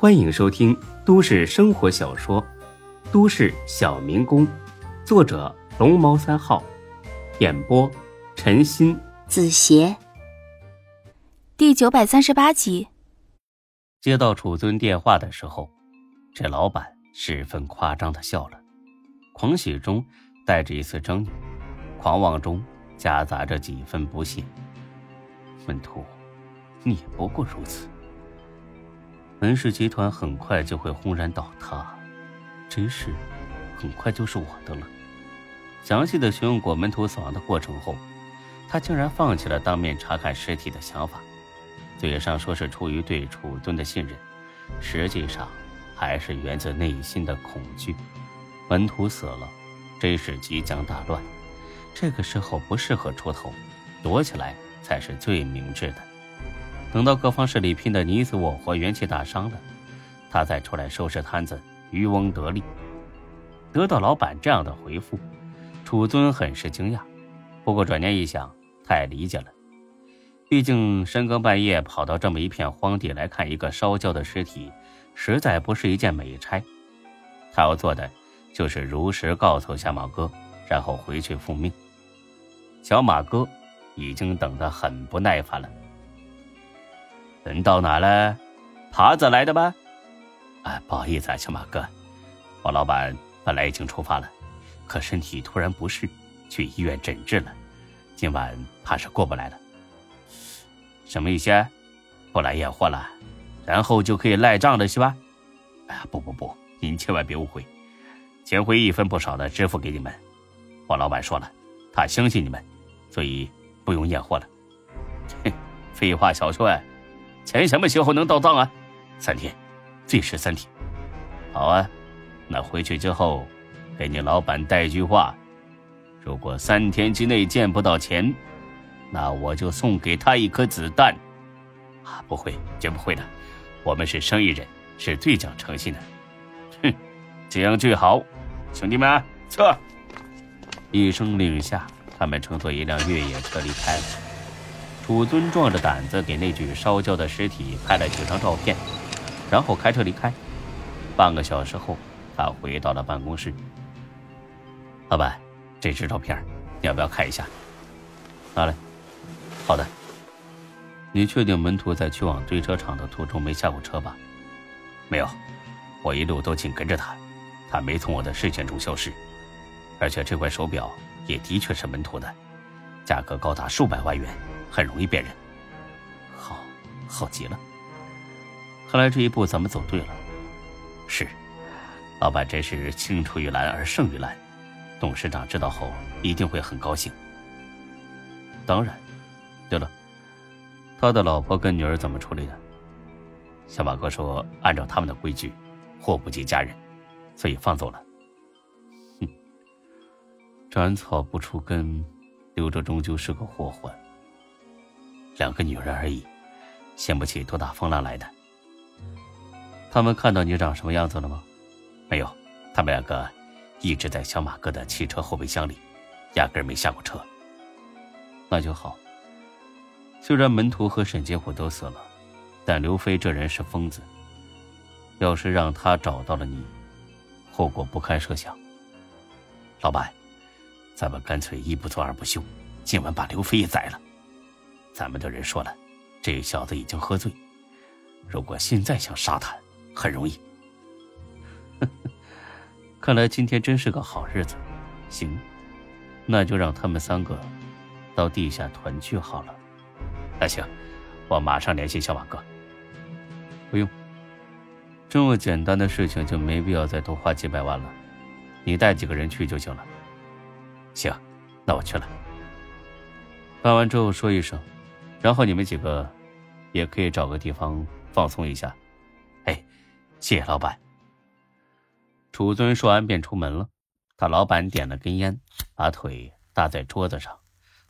欢迎收听都市生活小说《都市小民工》，作者龙猫三号，演播陈鑫、子邪，第九百三十八集。接到楚尊电话的时候，这老板十分夸张的笑了，狂喜中带着一丝狰狞，狂妄中夹杂着几分不屑。门徒，你也不过如此。门氏集团很快就会轰然倒塌，真是很快就是我的了。详细的询问过门徒死亡的过程后，他竟然放弃了当面查看尸体的想法。嘴上说是出于对楚尊的信任，实际上还是源自内心的恐惧。门徒死了，真是即将大乱。这个时候不适合出头，躲起来。才是最明智的。等到各方势力拼得你死我活、元气大伤了，他再出来收拾摊子，渔翁得利。得到老板这样的回复，楚尊很是惊讶。不过转念一想，他也理解了。毕竟深更半夜跑到这么一片荒地来看一个烧焦的尸体，实在不是一件美差。他要做的就是如实告诉小马哥，然后回去复命。小马哥。已经等得很不耐烦了。人到哪了？耙子来的吧？啊，不好意思啊，小马哥，我老板本来已经出发了，可身体突然不适，去医院诊治了，今晚怕是过不来了。什么意思？不来验货了，然后就可以赖账了是吧？哎呀，不不不，您千万别误会，钱会一分不少的支付给你们。我老板说了，他相信你们，所以。不用验货了，嘿，废话少说，钱什么时候能到账啊？三天，最迟三天。好啊，那回去之后，给你老板带句话：如果三天之内见不到钱，那我就送给他一颗子弹。啊，不会，绝不会的，我们是生意人，是最讲诚信的。哼，这样最好，兄弟们撤！一声令下。他们乘坐一辆越野车离开了。楚尊壮着胆子给那具烧焦的尸体拍了几张照片，然后开车离开。半个小时后，他回到了办公室。老板，这只照片你要不要看一下？拿来。好的。你确定门徒在去往堆车场的途中没下过车吧？没有，我一路都紧跟着他，他没从我的视线中消失。而且这块手表。也的确是门徒的，价格高达数百万元，很容易辨认。好，好极了。看来这一步咱们走对了。是，老板真是青出于蓝而胜于蓝。董事长知道后一定会很高兴。当然。对了，他的老婆跟女儿怎么处理的？小马哥说，按照他们的规矩，祸不及家人，所以放走了。斩草不除根，留着终究是个祸患。两个女人而已，掀不起多大风浪来的。他们看到你长什么样子了吗？没有，他们两个一直在小马哥的汽车后备箱里，压根没下过车。那就好。虽然门徒和沈金虎都死了，但刘飞这人是疯子。要是让他找到了你，后果不堪设想。老板。咱们干脆一不做二不休，今晚把刘飞也宰了。咱们的人说了，这小子已经喝醉，如果现在想杀他，很容易。看来今天真是个好日子。行，那就让他们三个到地下团聚好了。那行，我马上联系小马哥。不用，这么简单的事情就没必要再多花几百万了，你带几个人去就行了。行，那我去了。办完之后说一声，然后你们几个也可以找个地方放松一下。哎，谢谢老板。楚尊说完便出门了。他老板点了根烟，把腿搭在桌子上，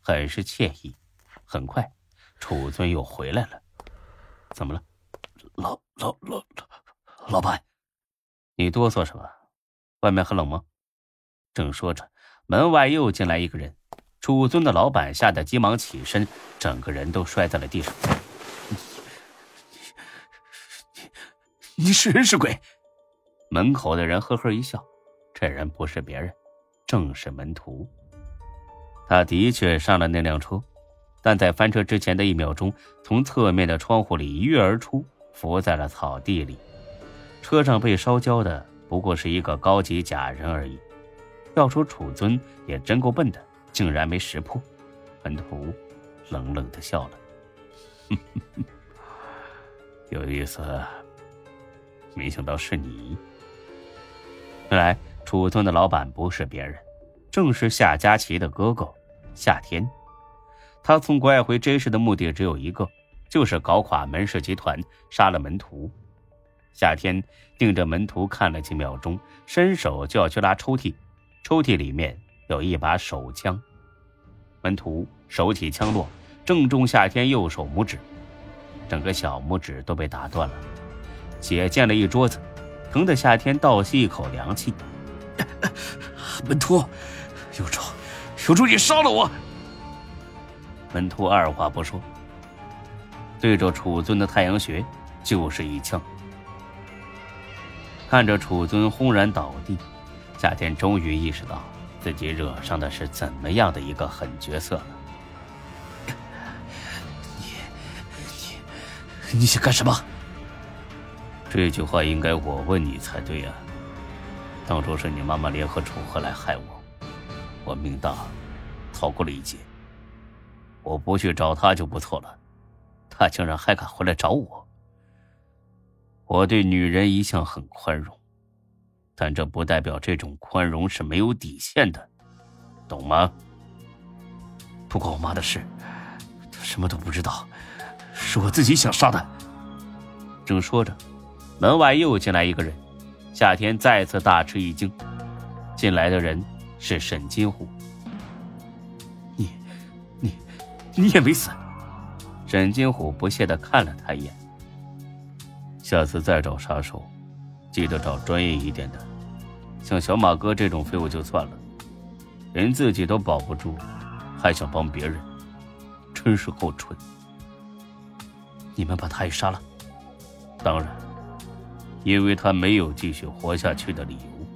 很是惬意。很快，楚尊又回来了。怎么了？老老老老老板，你哆嗦什么？外面很冷吗？正说着。门外又进来一个人，楚尊的老板吓得急忙起身，整个人都摔在了地上。你你你是人是鬼？门口的人呵呵一笑，这人不是别人，正是门徒。他的确上了那辆车，但在翻车之前的一秒钟，从侧面的窗户里一跃而出，伏在了草地里。车上被烧焦的不过是一个高级假人而已。要说楚尊也真够笨的，竟然没识破。门徒冷冷的笑了：“ 有意思，没想到是你。原来楚尊的老板不是别人，正是夏佳琪的哥哥。”夏天，他从国外回 J 市的目的只有一个，就是搞垮门氏集团，杀了门徒。夏天盯着门徒看了几秒钟，伸手就要去拉抽屉，抽屉里面有一把手枪。门徒手起枪落，正中夏天右手拇指，整个小拇指都被打断了，血溅了一桌子，疼得夏天倒吸一口凉气。门徒，有种！有种你杀了我！门徒二话不说，对着楚尊的太阳穴就是一枪。看着楚尊轰然倒地，夏天终于意识到自己惹上的是怎么样的一个狠角色了。你你你想干什么？这句话应该我问你才对啊。当初是你妈妈联合楚河来害我。我命大，逃过了一劫。我不去找他就不错了，他竟然还敢回来找我。我对女人一向很宽容，但这不代表这种宽容是没有底线的，懂吗？不关我妈的事，她什么都不知道，是我自己想杀的。正说着，门外又进来一个人，夏天再次大吃一惊。进来的人。是沈金虎，你，你，你也没死。沈金虎不屑的看了他一眼。下次再找杀手，记得找专业一点的，像小马哥这种废物就算了，连自己都保不住，还想帮别人，真是够蠢。你们把他也杀了？当然，因为他没有继续活下去的理由。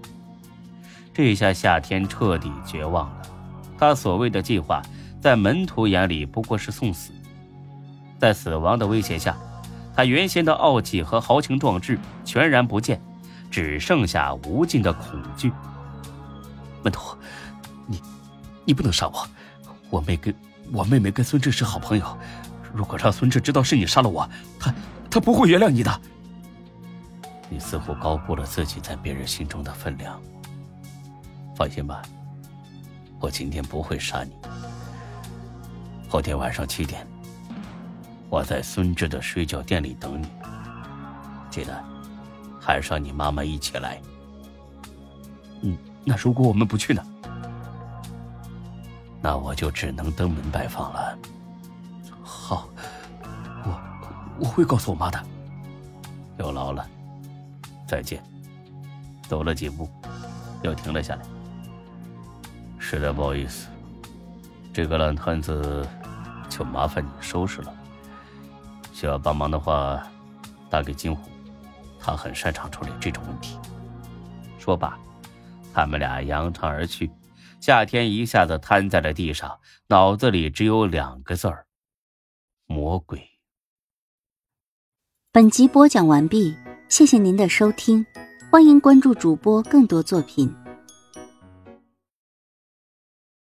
这下夏天彻底绝望了，他所谓的计划，在门徒眼里不过是送死。在死亡的威胁下，他原先的傲气和豪情壮志全然不见，只剩下无尽的恐惧。门徒，你，你不能杀我！我妹跟我妹妹跟孙志是好朋友，如果让孙志知道是你杀了我，他他不会原谅你的。你似乎高估了自己在别人心中的分量。放心吧，我今天不会杀你。后天晚上七点，我在孙志的水饺店里等你。记得喊上你妈妈一起来。嗯，那如果我们不去呢？那我就只能登门拜访了。好，我我会告诉我妈的。有劳了，再见。走了几步，又停了下来。实在不好意思，这个烂摊子就麻烦你收拾了。需要帮忙的话，打给金虎，他很擅长处理这种问题。说罢，他们俩扬长而去。夏天一下子瘫在了地上，脑子里只有两个字儿：魔鬼。本集播讲完毕，谢谢您的收听，欢迎关注主播更多作品。